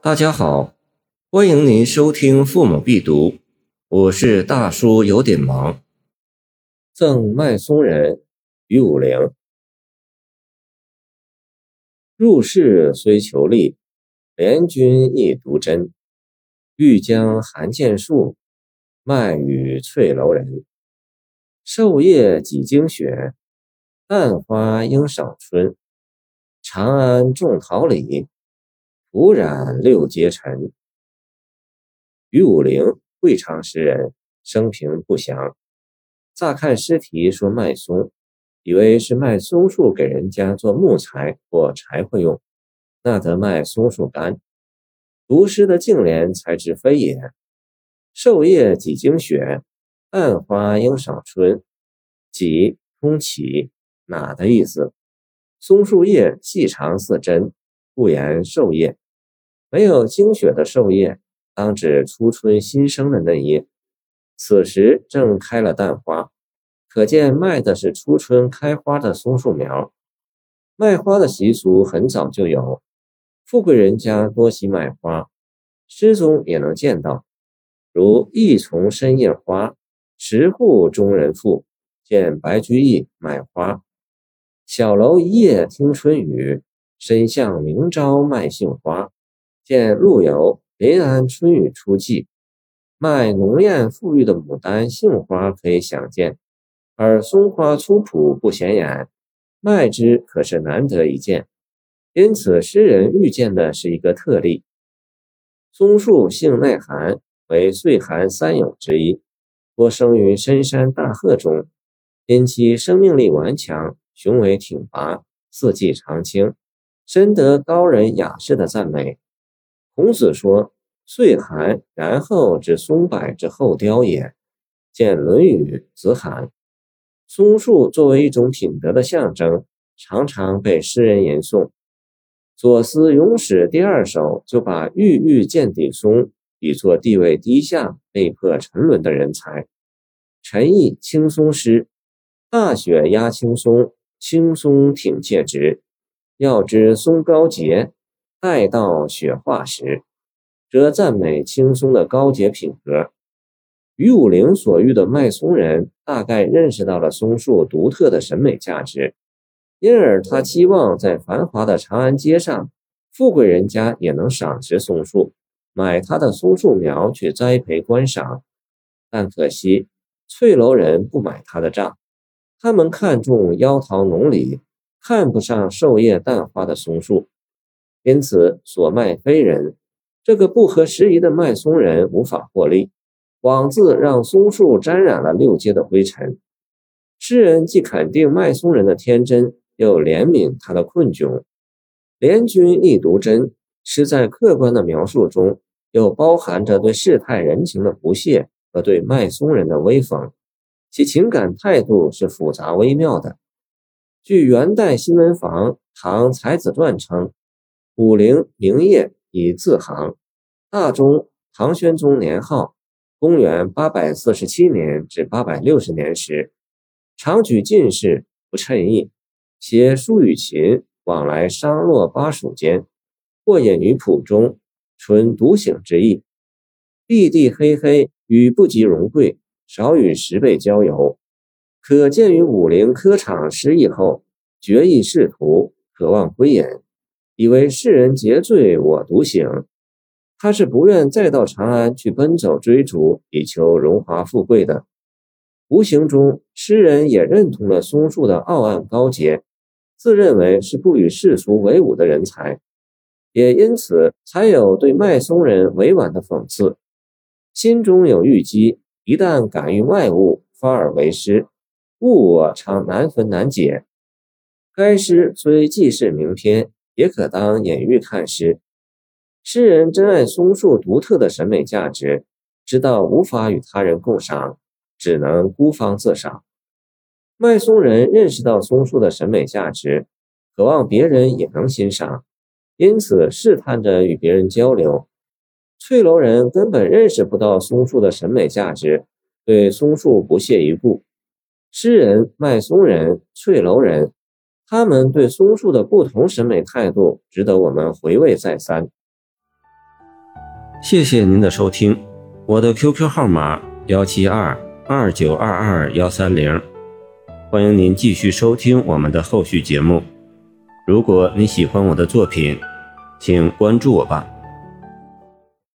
大家好，欢迎您收听《父母必读》，我是大叔，有点忙。赠麦松人，于武陵。入世虽求利，联君亦独真。欲将寒剑树，麦与翠楼人。授业几经雪，淡花应少春。长安种桃李。无染六阶尘。于武陵，会昌诗人，生平不详。乍看诗题说卖松，以为是卖松树给人家做木材或柴火用，那得卖松树干。读诗的净联才知非也。授业几经雪，暗花应少春。几通起，哪的意思？松树叶细长似针。不言授叶，没有精血的授叶，当指初春新生的嫩叶。此时正开了淡花，可见卖的是初春开花的松树苗。卖花的习俗很早就有，富贵人家多喜买花，诗中也能见到，如一丛深叶花，十户中人妇见白居易卖花，小楼一夜听春雨。身向明朝卖杏花，见陆游临安春雨初霁，卖浓艳馥郁的牡丹杏花可以想见，而松花粗朴不显眼，卖之可是难得一见。因此诗人遇见的是一个特例。松树性耐寒，为岁寒三友之一，多生于深山大壑中，因其生命力顽强，雄伟挺拔，四季常青。深得高人雅士的赞美。孔子说：“岁寒，然后知松柏之后凋也。”见《论语·子罕》。松树作为一种品德的象征，常常被诗人吟诵。左思咏史第二首就把郁郁见底松比作地位低下、被迫沉沦的人才。陈毅青松诗：“大雪压青松，青松挺介直。”要知松高洁，待到雪化时，则赞美青松的高洁品格。于武陵所遇的卖松人，大概认识到了松树独特的审美价值，因而他期望在繁华的长安街上，富贵人家也能赏识松树，买他的松树苗去栽培观赏。但可惜，翠楼人不买他的账，他们看重妖桃浓李。看不上授叶淡花的松树，因此所卖非人。这个不合时宜的卖松人无法获利，枉自让松树沾染了六阶的灰尘。诗人既肯定卖松人的天真，又怜悯他的困窘。联军亦独真，是在客观的描述中，又包含着对世态人情的不屑和对卖松人的微讽，其情感态度是复杂微妙的。据元代新闻坊《唐才子传》称，武陵名业以自行。大中唐宣宗年号公元八百四十七年至八百六十年时，常举进士，不称意，写书与秦，往来商洛巴蜀间，或隐于圃中，纯独醒之意。碧地黑黑，与不及荣贵，少与十倍交游。可见于武陵科场失意后，决意仕途，渴望归隐，以为世人皆醉我独醒。他是不愿再到长安去奔走追逐，以求荣华富贵的。无形中，诗人也认同了松树的傲岸高洁，自认为是不与世俗为伍的人才，也因此才有对卖松人委婉的讽刺。心中有预机，一旦敢于外物，发而为诗。物我常难分难解。该诗虽既是名篇，也可当隐喻看诗。诗人珍爱松树独特的审美价值，知道无法与他人共赏，只能孤芳自赏。卖松人认识到松树的审美价值，渴望别人也能欣赏，因此试探着与别人交流。翠楼人根本认识不到松树的审美价值，对松树不屑一顾。诗人卖松人、翠楼人，他们对松树的不同审美态度，值得我们回味再三。谢谢您的收听，我的 QQ 号码幺七二二九二二幺三零，欢迎您继续收听我们的后续节目。如果你喜欢我的作品，请关注我吧。